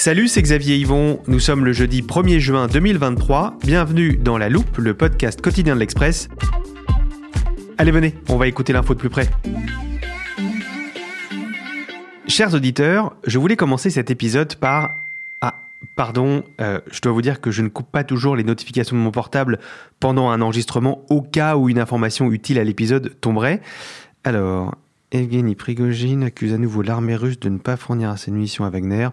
Salut, c'est Xavier Yvon. Nous sommes le jeudi 1er juin 2023. Bienvenue dans La Loupe, le podcast quotidien de l'Express. Allez, venez, on va écouter l'info de plus près. Chers auditeurs, je voulais commencer cet épisode par... Ah, pardon, euh, je dois vous dire que je ne coupe pas toujours les notifications de mon portable pendant un enregistrement au cas où une information utile à l'épisode tomberait. Alors, Evgeny Prigogine accuse à nouveau l'armée russe de ne pas fournir assez de munitions à Wagner.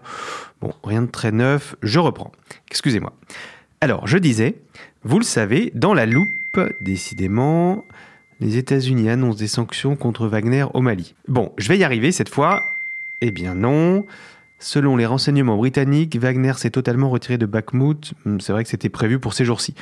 Bon, rien de très neuf, je reprends. Excusez-moi. Alors, je disais, vous le savez, dans la loupe, décidément, les États-Unis annoncent des sanctions contre Wagner au Mali. Bon, je vais y arriver cette fois. Eh bien non. Selon les renseignements britanniques, Wagner s'est totalement retiré de Bakhmut. Hmm, c'est vrai que c'était prévu pour ces jours-ci.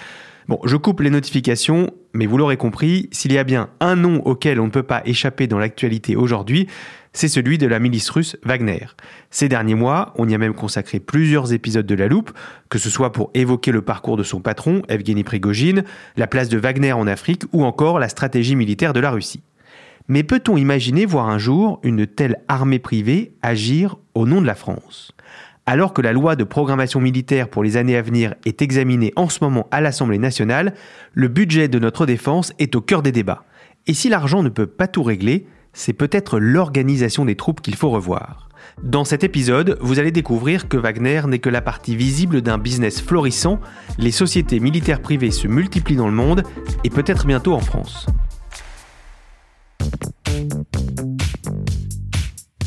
Bon, je coupe les notifications, mais vous l'aurez compris, s'il y a bien un nom auquel on ne peut pas échapper dans l'actualité aujourd'hui, c'est celui de la milice russe Wagner. Ces derniers mois, on y a même consacré plusieurs épisodes de La Loupe, que ce soit pour évoquer le parcours de son patron, Evgeny Prigogine, la place de Wagner en Afrique ou encore la stratégie militaire de la Russie. Mais peut-on imaginer voir un jour une telle armée privée agir au nom de la France? Alors que la loi de programmation militaire pour les années à venir est examinée en ce moment à l'Assemblée nationale, le budget de notre défense est au cœur des débats. Et si l'argent ne peut pas tout régler, c'est peut-être l'organisation des troupes qu'il faut revoir. Dans cet épisode, vous allez découvrir que Wagner n'est que la partie visible d'un business florissant, les sociétés militaires privées se multiplient dans le monde et peut-être bientôt en France.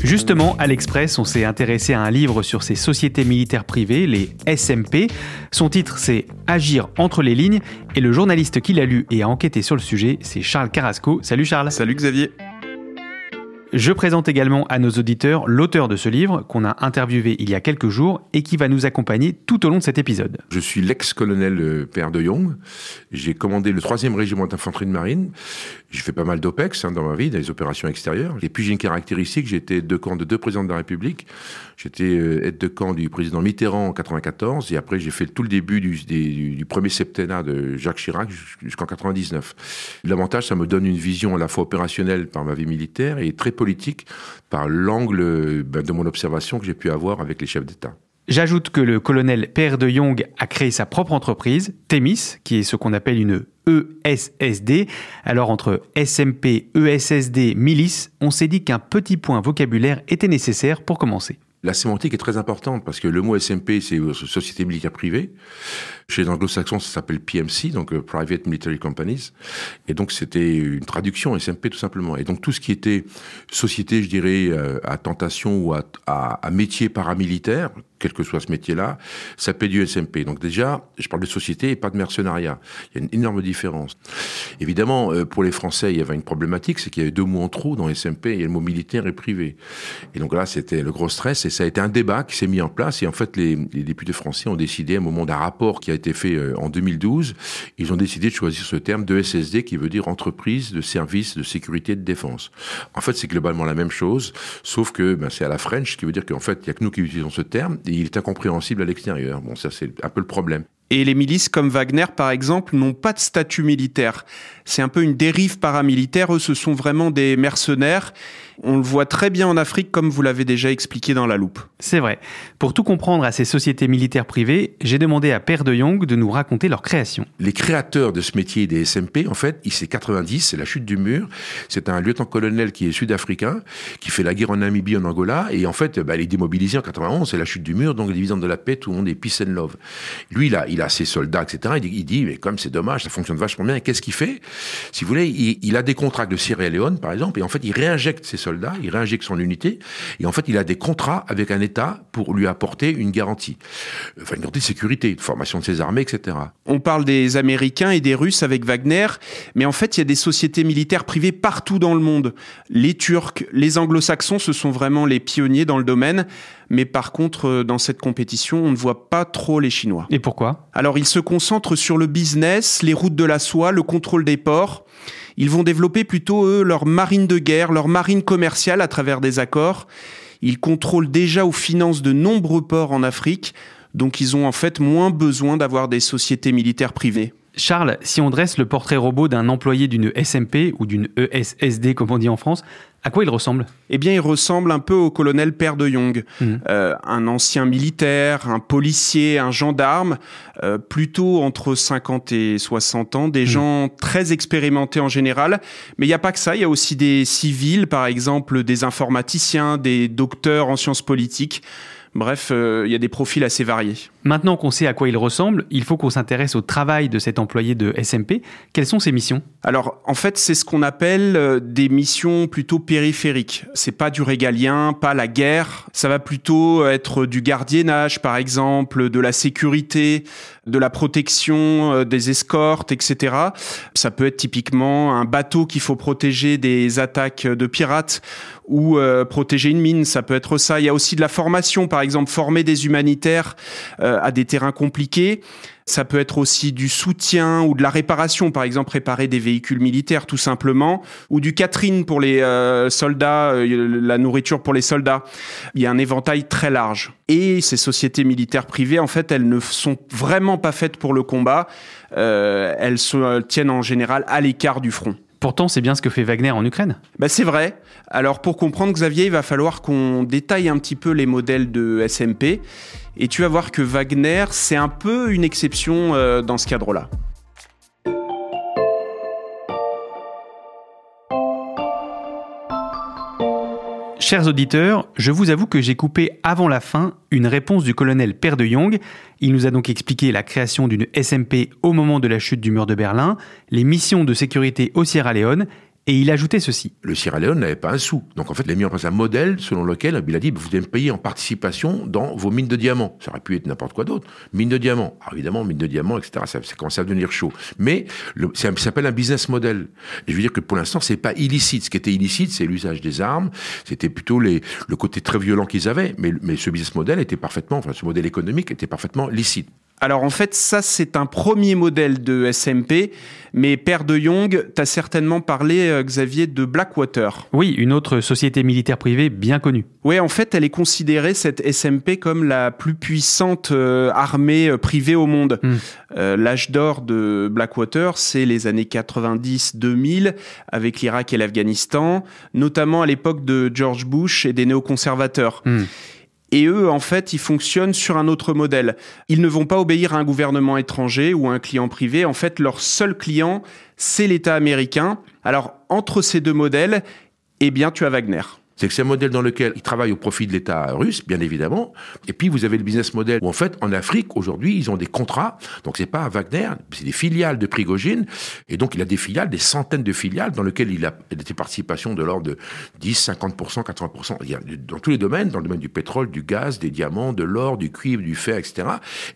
Justement, à l'Express, on s'est intéressé à un livre sur ces sociétés militaires privées, les SMP. Son titre, c'est Agir entre les lignes, et le journaliste qui l'a lu et a enquêté sur le sujet, c'est Charles Carrasco. Salut Charles. Salut Xavier. Je présente également à nos auditeurs l'auteur de ce livre qu'on a interviewé il y a quelques jours et qui va nous accompagner tout au long de cet épisode. Je suis l'ex-colonel euh, Père de Jong. J'ai commandé le 3e régiment d'infanterie de marine. J'ai fait pas mal d'OPEX hein, dans ma vie, dans les opérations extérieures. Et puis j'ai une caractéristique, j'étais de camp de deux présidents de la République. J'étais euh, aide de camp du président Mitterrand en 94 et après j'ai fait tout le début du, du, premier septennat de Jacques Chirac jusqu'en 99. L'avantage, ça me donne une vision à la fois opérationnelle par ma vie militaire et très par l'angle ben, de mon observation que j'ai pu avoir avec les chefs d'État. J'ajoute que le colonel Père de Jong a créé sa propre entreprise, Témis, qui est ce qu'on appelle une ESSD. Alors entre SMP, ESSD, milice, on s'est dit qu'un petit point vocabulaire était nécessaire pour commencer. La sémantique est très importante parce que le mot SMP, c'est Société militaire privée. Chez les anglo-saxons, ça s'appelle PMC, donc euh, Private Military Companies. Et donc, c'était une traduction SMP tout simplement. Et donc, tout ce qui était société, je dirais, euh, à tentation ou à, à, à métier paramilitaire, quel que soit ce métier-là, ça paie du SMP. Donc déjà, je parle de société et pas de mercenariat. Il y a une énorme différence. Évidemment, euh, pour les Français, il y avait une problématique, c'est qu'il y avait deux mots en trop dans SMP, il y a le mot militaire et privé. Et donc là, c'était le gros stress et ça a été un débat qui s'est mis en place et en fait, les, les députés français ont décidé, au moment d'un rapport qui a été fait euh, en 2012, ils ont décidé de choisir ce terme de SSD qui veut dire entreprise de services de sécurité et de défense. En fait, c'est globalement la même chose, sauf que ben, c'est à la French, qui veut dire qu'en fait, il y a que nous qui utilisons ce terme il est incompréhensible à l'extérieur. Bon, ça c'est un peu le problème. Et les milices comme Wagner, par exemple, n'ont pas de statut militaire. C'est un peu une dérive paramilitaire. Eux, ce sont vraiment des mercenaires on le voit très bien en Afrique, comme vous l'avez déjà expliqué dans la loupe. C'est vrai. Pour tout comprendre à ces sociétés militaires privées, j'ai demandé à Père de Jong de nous raconter leur création. Les créateurs de ce métier des SMP, en fait, c'est 90, c'est la chute du mur. C'est un lieutenant-colonel qui est sud-africain, qui fait la guerre en Namibie, en Angola, et en fait, bah, il est démobilisé en 91, c'est la chute du mur, donc division de la paix, tout le monde est peace and love. Lui, il a, il a ses soldats, etc. Il dit, il mais comme c'est dommage, ça fonctionne vachement bien. Qu'est-ce qu'il fait? Si vous voulez, il, a des contrats de Sierra Leone, par exemple, et en fait, il réinjecte ses soldats, il réinjecte son unité, et en fait, il a des contrats avec un État pour lui apporter une garantie, enfin une garantie de sécurité, de formation de ses armées, etc. On parle des Américains et des Russes avec Wagner, mais en fait, il y a des sociétés militaires privées partout dans le monde. Les Turcs, les Anglo-Saxons, ce sont vraiment les pionniers dans le domaine. Mais par contre, euh, dans cette compétition, on ne voit pas trop les Chinois. Et pourquoi? Alors, ils se concentrent sur le business, les routes de la soie, le contrôle des ports. Ils vont développer plutôt, eux, leur marine de guerre, leur marine commerciale à travers des accords. Ils contrôlent déjà ou financent de nombreux ports en Afrique. Donc, ils ont en fait moins besoin d'avoir des sociétés militaires privées. Charles, si on dresse le portrait robot d'un employé d'une SMP ou d'une ESSD, comme on dit en France, à quoi il ressemble? Eh bien, il ressemble un peu au colonel Père de Young, Mhm. Euh, un ancien militaire, un policier, un gendarme, euh, plutôt entre 50 et 60 ans, des gens très expérimentés en général. Mais il n'y a pas que ça, il y a aussi des civils, par exemple des informaticiens, des docteurs en sciences politiques. Bref, euh, il y a des profils assez variés. Maintenant qu'on sait à quoi il ressemble, il faut qu'on s'intéresse au travail de cet employé de SMP. Quelles sont ses missions? Alors, en fait, c'est ce qu'on appelle euh, des missions plutôt périphériques. C'est pas du régalien, pas la guerre. Ça va plutôt être du gardiennage, par exemple, de la sécurité, de la protection, euh, des escortes, etc. Ça peut être typiquement un bateau qu'il faut protéger des attaques de pirates ou euh, protéger une mine. Ça peut être ça. Il y a aussi de la formation, par exemple, former des humanitaires euh, à des terrains compliqués. Ça peut être aussi du soutien ou de la réparation, par exemple réparer des véhicules militaires tout simplement, ou du catering pour les euh, soldats, euh, la nourriture pour les soldats. Il y a un éventail très large. Et ces sociétés militaires privées, en fait, elles ne sont vraiment pas faites pour le combat. Euh, elles se tiennent en général à l'écart du front. Pourtant, c'est bien ce que fait Wagner en Ukraine. Bah, c'est vrai. Alors pour comprendre Xavier, il va falloir qu'on détaille un petit peu les modèles de SMP. Et tu vas voir que Wagner, c'est un peu une exception euh, dans ce cadre-là. Chers auditeurs, je vous avoue que j'ai coupé avant la fin une réponse du colonel Père de Jong. Il nous a donc expliqué la création d'une SMP au moment de la chute du mur de Berlin, les missions de sécurité au Sierra Leone, et il ajoutait ceci. Le Sierra Leone n'avait pas un sou. Donc en fait, il a mis en place un modèle selon lequel il a dit vous allez me payer en participation dans vos mines de diamants. Ça aurait pu être n'importe quoi d'autre. Mines de diamants. Alors évidemment, mines de diamants, etc. Ça, ça commence à devenir chaud. Mais ça s'appelle un business model. Et je veux dire que pour l'instant, c'est pas illicite. Ce qui était illicite, c'est l'usage des armes. C'était plutôt le côté très violent qu'ils avaient. Mais ce business model était parfaitement, enfin ce modèle économique était parfaitement licite. Alors en fait, ça c'est un premier modèle de SMP, mais Père de Jong, t'as certainement parlé, euh, Xavier, de Blackwater. Oui, une autre société militaire privée bien connue. Oui, en fait, elle est considérée, cette SMP, comme la plus puissante euh, armée euh, privée au monde. Hmm. Euh, L'âge d'or de Blackwater, c'est les années 90-2000, avec l'Irak et l'Afghanistan, notamment à l'époque de George Bush et des néoconservateurs. Hmm. Et eux, en fait, ils fonctionnent sur un autre modèle. Ils ne vont pas obéir à un gouvernement étranger ou à un client privé. En fait, leur seul client, c'est l'État américain. Alors, entre ces deux modèles, eh bien, tu as Wagner. C'est que c'est un modèle dans lequel ils travaillent au profit de l'État russe, bien évidemment. Et puis vous avez le business model où en fait en Afrique aujourd'hui ils ont des contrats. Donc c'est pas Wagner, c'est des filiales de Prigogine. Et donc il a des filiales, des centaines de filiales dans lesquelles il a des participations de l'ordre de 10, 50%, 80%. Il y a dans tous les domaines, dans le domaine du pétrole, du gaz, des diamants, de l'or, du cuivre, du fer, etc.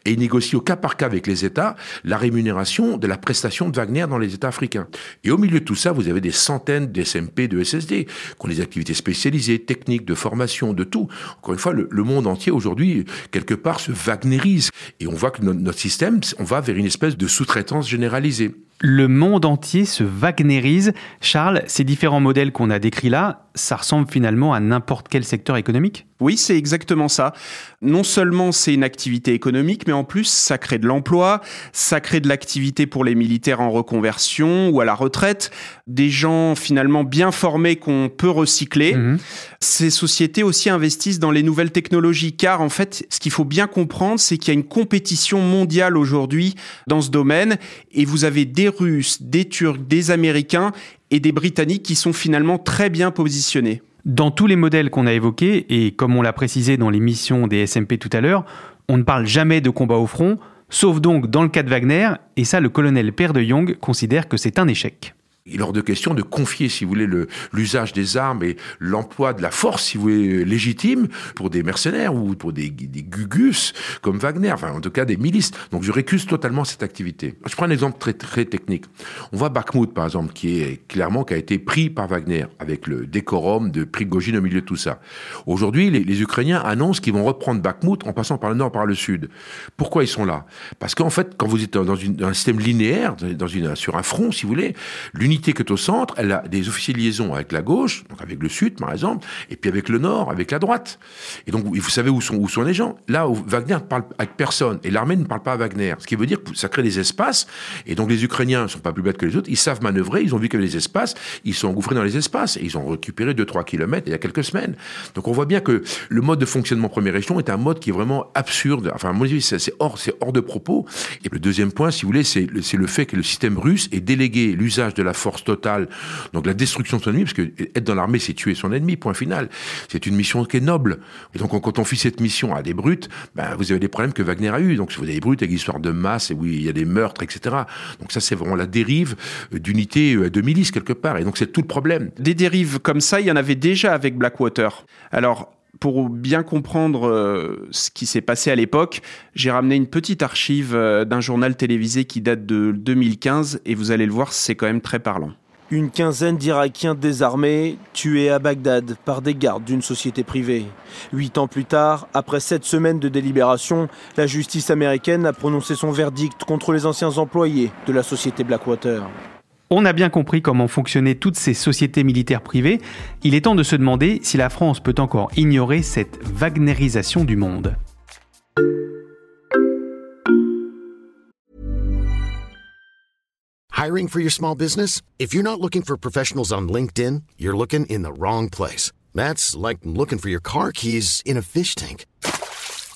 Et il négocie au cas par cas avec les États la rémunération de la prestation de Wagner dans les États africains. Et au milieu de tout ça, vous avez des centaines d'SMP, de SSD, qui ont des activités spécialisées, techniques, de formation, de tout. Encore une fois, le, monde entier aujourd'hui, quelque part, se Wagnerise. Et on voit que no- notre système, on va vers une espèce de sous-traitance généralisée. Le monde entier se wagnerise. Charles, ces différents modèles qu'on a décrits là, ça ressemble finalement à n'importe quel secteur économique? Oui, c'est exactement ça. Non seulement c'est une activité économique, mais en plus ça crée de l'emploi, ça crée de l'activité pour les militaires en reconversion ou à la retraite, des gens finalement bien formés qu'on peut recycler. Mhm. Ces sociétés aussi investissent dans les nouvelles technologies, car en fait, ce qu'il faut bien comprendre, c'est qu'il y a une compétition mondiale aujourd'hui dans ce domaine, et vous avez des Russes, des Turcs, des Américains et des Britanniques qui sont finalement très bien positionnés. Dans tous les modèles qu'on a évoqués, et comme on l'a précisé dans l'émission des SMP tout à l'heure, on ne parle jamais de combat au front, Sauf donc dans le cas de Wagner, et ça le colonel Père de Jong considère que c'est un échec. Il est hors de question de confier, si vous voulez, l'usage des armes et l'emploi de la force, si vous voulez, légitime pour des mercenaires ou pour des, des, gugus comme Wagner, enfin en tout cas des milices. Donc je récuse totalement cette activité. Je prends un exemple très très technique. On voit Bakhmut par exemple, qui est clairement qui a été pris par Wagner avec le décorum de Prigogine au milieu de tout ça. Aujourd'hui, les, les, Ukrainiens annoncent qu'ils vont reprendre Bakhmut en passant par le nord, par le sud. Pourquoi ils sont là? Parce qu'en fait, quand vous êtes dans, une, dans un système linéaire, dans une, sur un front, si vous voulez, qui est au centre, elle a des officiers de liaison avec la gauche, donc avec le sud par exemple, et puis avec le nord, avec la droite. Et donc vous savez où sont, où sont les gens. Là Wagner ne parle avec personne, et l'armée ne parle pas à Wagner. Ce qui veut dire que ça crée des espaces, et donc les Ukrainiens ne sont pas plus bêtes que les autres, ils savent manœuvrer, ils ont vu qu'il y avait des espaces, ils sont engouffrés dans les espaces, et ils ont récupéré 2-3 kilomètres il y a quelques semaines. Donc on voit bien que le mode de fonctionnement premier échelon est un mode qui est vraiment absurde. Enfin, à mon avis, c'est hors, hors de propos. Et le deuxième point, si vous voulez, c'est le fait que le système russe ait délégué l'usage de la force totale, donc la destruction de son ennemi, parce que être dans l'armée, c'est tuer son ennemi, point final. C'est une mission qui est noble. Et donc quand on fit cette mission à des brutes, ben, vous avez des problèmes que Wagner a eu. Donc si vous avez des brutes avec l'histoire de masse, et oui, il y a des meurtres, etc. Donc ça, c'est vraiment la dérive d'unité de milice quelque part. Et donc c'est tout le problème. Des dérives comme ça, il y en avait déjà avec Blackwater. Alors, pour bien comprendre euh, ce qui s'est passé à l'époque, j'ai ramené une petite archive euh, d'un journal télévisé qui date de 2015 et vous allez le voir, c'est quand même très parlant. Une quinzaine d'Irakiens désarmés tués à Bagdad par des gardes d'une société privée. Huit ans plus tard, après sept semaines de délibération, la justice américaine a prononcé son verdict contre les anciens employés de la société Blackwater. On a bien compris comment fonctionnaient toutes ces sociétés militaires privées. Il est temps de se demander si la France peut encore ignorer cette Wagnerisation du monde. Hiring for your small business? If you're not looking for professionals on LinkedIn, you're looking in the wrong place. That's like looking for your car keys in a fish tank.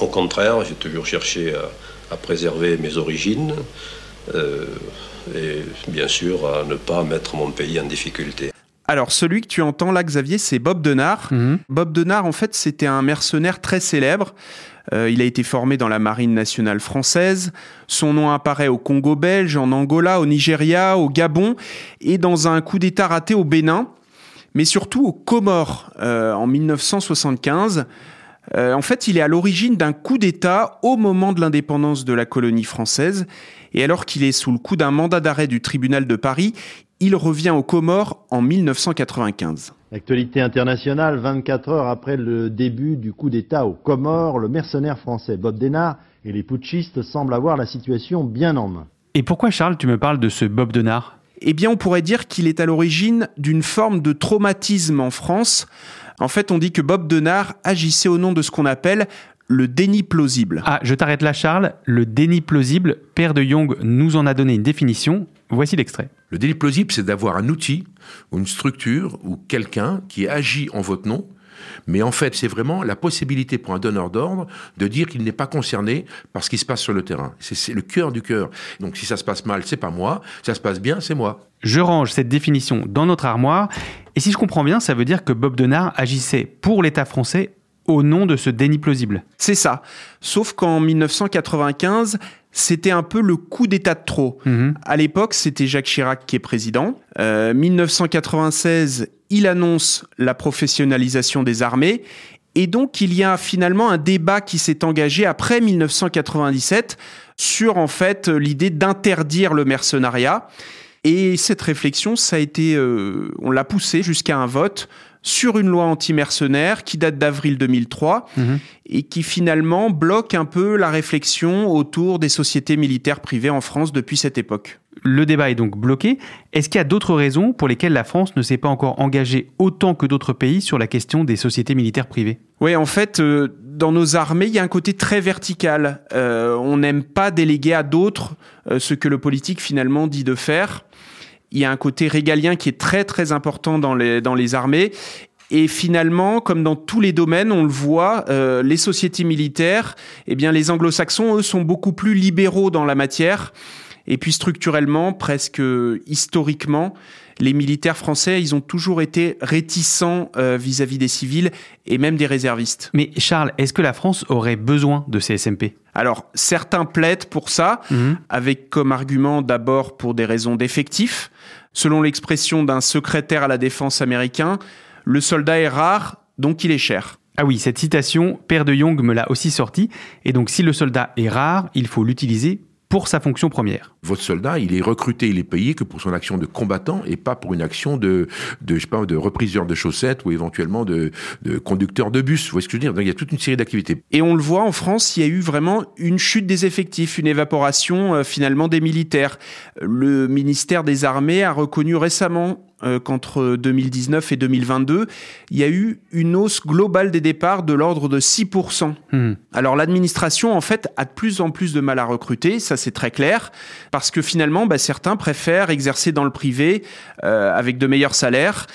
Au contraire, j'ai toujours cherché à, préserver mes origines euh, et bien sûr à ne pas mettre mon pays en difficulté. Alors, celui que tu entends là, Xavier, c'est Bob Denard. Mhm. Bob Denard, en fait, c'était un mercenaire très célèbre. Euh, il a été formé dans la marine nationale française. Son nom apparaît au Congo belge, en Angola, au Nigeria, au Gabon et dans un coup d'État raté au Bénin, mais surtout aux Comores euh, en 1975. Euh, en fait, il est à l'origine d'un coup d'État au moment de l'indépendance de la colonie française. Et alors qu'il est sous le coup d'un mandat d'arrêt du tribunal de Paris, il revient aux Comores en 1995. L'actualité internationale, 24 heures après le début du coup d'État aux Comores, le mercenaire français Bob Denard et les putschistes semblent avoir la situation bien en main. Et pourquoi Charles, tu me parles de ce Bob Denard? Eh bien, on pourrait dire qu'il est à l'origine d'une forme de traumatisme en France en fait, on dit que Bob Denard agissait au nom de ce qu'on appelle le déni plausible. Ah, je t'arrête là, Charles. Le déni plausible, Père de Jong nous en a donné une définition. Voici l'extrait. Le déni plausible, c'est d'avoir un outil ou une structure ou quelqu'un qui agit en votre nom mais en fait, c'est vraiment la possibilité pour un donneur d'ordre de dire qu'il n'est pas concerné par ce qui se passe sur le terrain. C'est le cœur du cœur. Donc si ça se passe mal, c'est pas moi. Si ça se passe bien, c'est moi. Je range cette définition dans notre armoire. Et si je comprends bien, ça veut dire que Bob Denard agissait pour l'État français au nom de ce déni plausible. C'est ça. Sauf qu'en 1995, c'était un peu le coup d'état de trop. Mhm. À l'époque, c'était Jacques Chirac qui est président. Euh, 1996, il annonce la professionnalisation des armées. Et donc, il y a finalement un débat qui s'est engagé après 1997 sur, en fait, l'idée d'interdire le mercenariat. Et cette réflexion, ça a été, euh, on l'a poussé jusqu'à un vote sur une loi anti-mercenaires qui date d'avril 2003 mhm. et qui finalement bloque un peu la réflexion autour des sociétés militaires privées en France depuis cette époque. Le débat est donc bloqué. Est-ce qu'il y a d'autres raisons pour lesquelles la France ne s'est pas encore engagée autant que d'autres pays sur la question des sociétés militaires privées? Oui, en fait, euh, dans nos armées, il y a un côté très vertical. Euh, on n'aime pas déléguer à d'autres euh, ce que le politique finalement dit de faire. Il y a un côté régalien qui est très très important dans les, dans les armées. Et finalement, comme dans tous les domaines, on le voit, les sociétés militaires, eh bien, les anglo-saxons, eux, sont beaucoup plus libéraux dans la matière. Et puis structurellement, presque historiquement, les militaires français, ils ont toujours été réticents euh, vis-à-vis des civils et même des réservistes. Mais Charles, est-ce que la France aurait besoin de ces SMP Alors, certains plaident pour ça, Mhm. avec comme argument d'abord pour des raisons d'effectifs. Selon l'expression d'un secrétaire à la défense américain, le soldat est rare, donc il est cher. Ah oui, cette citation, Père de Young me l'a aussi sortie. Et donc, si le soldat est rare, il faut l'utiliser pour sa fonction première. Votre soldat, il est recruté, il est payé que pour son action de combattant et pas pour une action de, de je sais pas, de repriseur de chaussettes ou éventuellement de, de conducteur de bus. Vous voyez ce que je veux dire? Donc il y a toute une série d'activités. Et on le voit en France, il y a eu vraiment une chute des effectifs, une évaporation euh, finalement des militaires. Le ministère des Armées a reconnu récemment euh, qu'entre 2019 et 2022, il y a eu une hausse globale des départs de l'ordre de 6%. Hmm. Alors l'administration, en fait, a de plus en plus de mal à recruter, ça c'est très clair, parce que finalement, bah, certains préfèrent exercer dans le privé euh, avec de meilleurs salaires.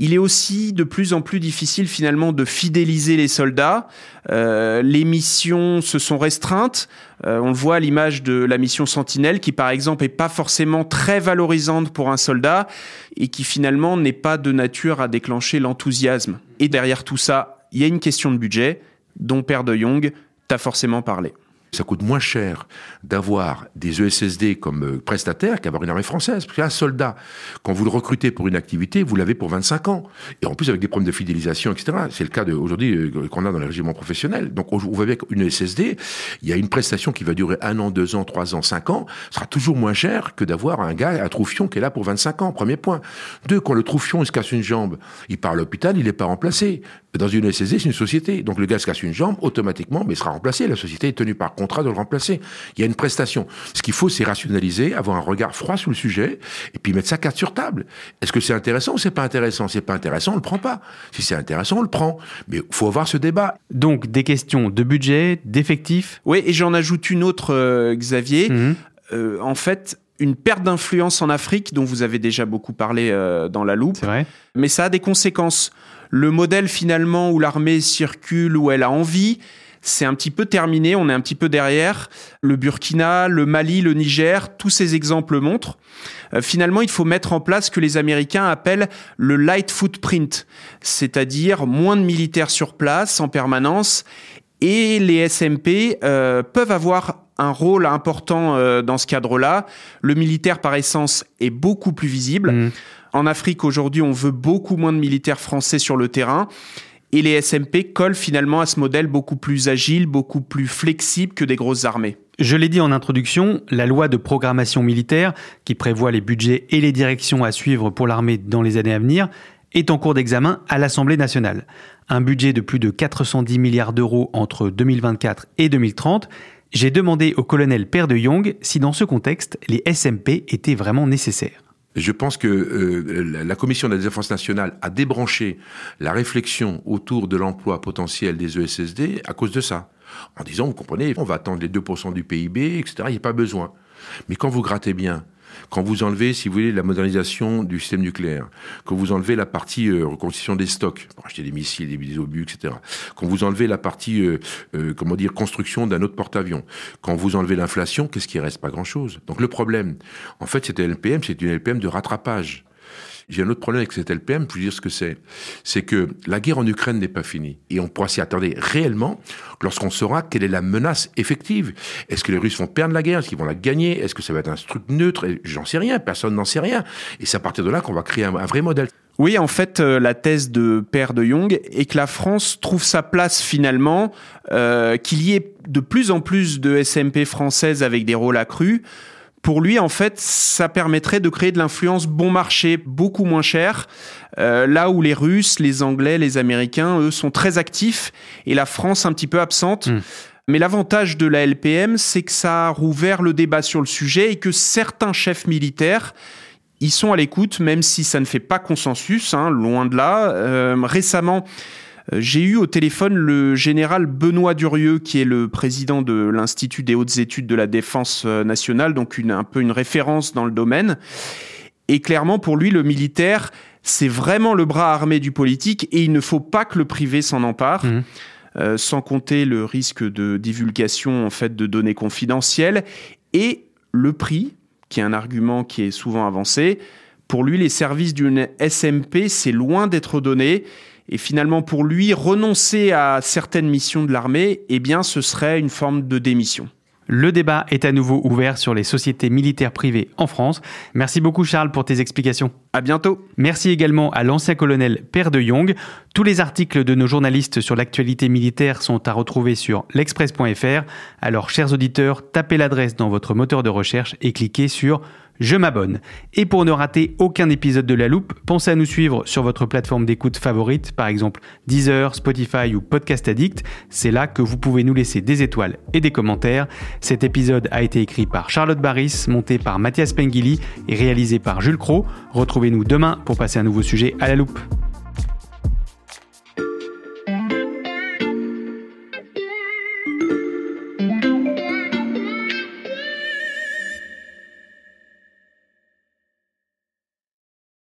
Il est aussi de plus en plus difficile finalement de fidéliser les soldats. Euh, les missions se sont restreintes. Euh, on le voit à l'image de la mission Sentinelle, qui par exemple est pas forcément très valorisante pour un soldat et qui finalement n'est pas de nature à déclencher l'enthousiasme. Et derrière tout ça, il y a une question de budget dont Père de Young t'a forcément parlé. Ça coûte moins cher d'avoir des ESSD comme euh, prestataires qu'avoir une armée française. Parce qu'un soldat, quand vous le recrutez pour une activité, vous l'avez pour 25 ans. Et en plus, avec des problèmes de fidélisation, etc. C'est le cas aujourd'hui euh, qu'on a dans les régiments professionnels. Donc, on voit bien qu'une E SSD, il y a une prestation qui va durer un an, deux ans, trois ans, cinq ans, sera toujours moins cher que d'avoir un gars, un troufion qui est là pour 25 ans. Premier point. Deux, quand le troufion, il se casse une jambe, il part à l'hôpital, il n'est pas remplacé. Dans une E SSD, c'est une société. Donc, le gars se casse une jambe, automatiquement, mais il sera remplacé. La société est tenue par contrat de le remplacer. Il y a une prestation. Ce qu'il faut, c'est rationaliser, avoir un regard froid sur le sujet, et puis mettre sa carte sur table. Est-ce que c'est intéressant ou c'est pas intéressant? Si c'est pas intéressant, on le prend pas. Si c'est intéressant, on le prend. Mais faut avoir ce débat. Donc, des questions de budget, d'effectifs? Oui, et j'en ajoute une autre, euh, Xavier. Mhm. Euh, en fait, une perte d'influence en Afrique, dont vous avez déjà beaucoup parlé euh, dans la loupe, C'est vrai mais ça a des conséquences. Le modèle finalement où l'armée circule, où elle a envie, c'est un petit peu terminé, on est un petit peu derrière. Le Burkina, le Mali, le Niger, tous ces exemples montrent. Euh, finalement, il faut mettre en place ce que les Américains appellent le light footprint, c'est-à-dire moins de militaires sur place en permanence. Et les SMP euh, peuvent avoir un rôle important euh, dans ce cadre-là. Le militaire, par essence, est beaucoup plus visible. Mhm. En Afrique, aujourd'hui, on veut beaucoup moins de militaires français sur le terrain. Et les SMP collent finalement à ce modèle beaucoup plus agile, beaucoup plus flexible que des grosses armées. Je l'ai dit en introduction, la loi de programmation militaire, qui prévoit les budgets et les directions à suivre pour l'armée dans les années à venir, est en cours d'examen à l'Assemblée nationale. Un budget de plus de 410 milliards d'euros entre 2024 et 2030. J'ai demandé au colonel Père de Young si dans ce contexte, les SMP étaient vraiment nécessaires. Je pense que euh, la- Commission de la défense nationale a débranché la réflexion autour de l'emploi potentiel des ESSD à cause de ça. En disant, vous comprenez, on va attendre les 2% du PIB, etc. Il n'y a pas besoin. Mais quand vous grattez bien, quand vous enlevez, si vous voulez, la modernisation du système nucléaire, quand vous enlevez la partie euh, reconstitution des stocks, pour acheter des missiles, des, obus, etc., quand vous enlevez la partie, euh, euh, comment dire, construction d'un autre porte-avions, quand vous enlevez l'inflation, qu'est-ce qui reste? Pas grand-chose. Donc le problème, en fait, cette LPM, c'est une LPM de rattrapage. J'ai un autre problème avec cette LPM, vous dire ce que c'est. C'est que la guerre en Ukraine n'est pas finie. Et on pourra s'y attendre réellement lorsqu'on saura quelle est la menace effective. Est-ce que les Russes vont perdre la guerre? Est-ce qu'ils vont la gagner? Est-ce que ça va être un truc neutre? J'en sais rien, personne n'en sait rien. Et c'est à partir de là qu'on va créer un, vrai modèle. Oui, en fait, euh, la thèse de Père de Young est que la France trouve sa place finalement, euh, qu'il y ait de plus en plus de SMP françaises avec des rôles accrus. Pour lui, en fait, ça permettrait de créer de l'influence bon marché, beaucoup moins cher, euh, là où les Russes, les Anglais, les Américains, eux, sont très actifs et la France un petit peu absente. Mm. Mais l'avantage de la LPM, c'est que ça a rouvert le débat sur le sujet et que certains chefs militaires ils sont à l'écoute, même si ça ne fait pas consensus, hein, loin de là. Euh, récemment, j'ai eu au téléphone le général Benoît Durieux, qui est le président de l'Institut des hautes études de la défense euh, nationale, donc une, un peu une référence dans le domaine. Et clairement, pour lui, le militaire, c'est vraiment le bras armé du politique et il ne faut pas que le privé s'en empare. Mmh. Euh, sans compter le risque de divulgation en fait de données confidentielles et le prix, qui est un argument qui est souvent avancé. Pour lui, les services d'une SMP, c'est loin d'être donné. Et finalement, pour lui, renoncer à certaines missions de l'armée, eh bien, ce serait une forme de démission. Le débat est à nouveau ouvert sur les sociétés militaires privées en France. Merci beaucoup Charles pour tes explications. À bientôt. Merci également à l'ancien colonel Père de Jong. Tous les articles de nos journalistes sur l'actualité militaire sont à retrouver sur l'express.fr. Alors chers auditeurs, tapez l'adresse dans votre moteur de recherche et cliquez sur je m'abonne. Et pour ne rater aucun épisode de La Loupe, pensez à nous suivre sur votre plateforme d'écoute favorite, par exemple Deezer, Spotify ou Podcast Addict. C'est là que vous pouvez nous laisser des étoiles et des commentaires. Cet épisode a été écrit par Charlotte Barris, monté par Mathias Pengili et réalisé par Jules Cro. Retrouvez-nous demain pour passer un nouveau sujet à La Loupe.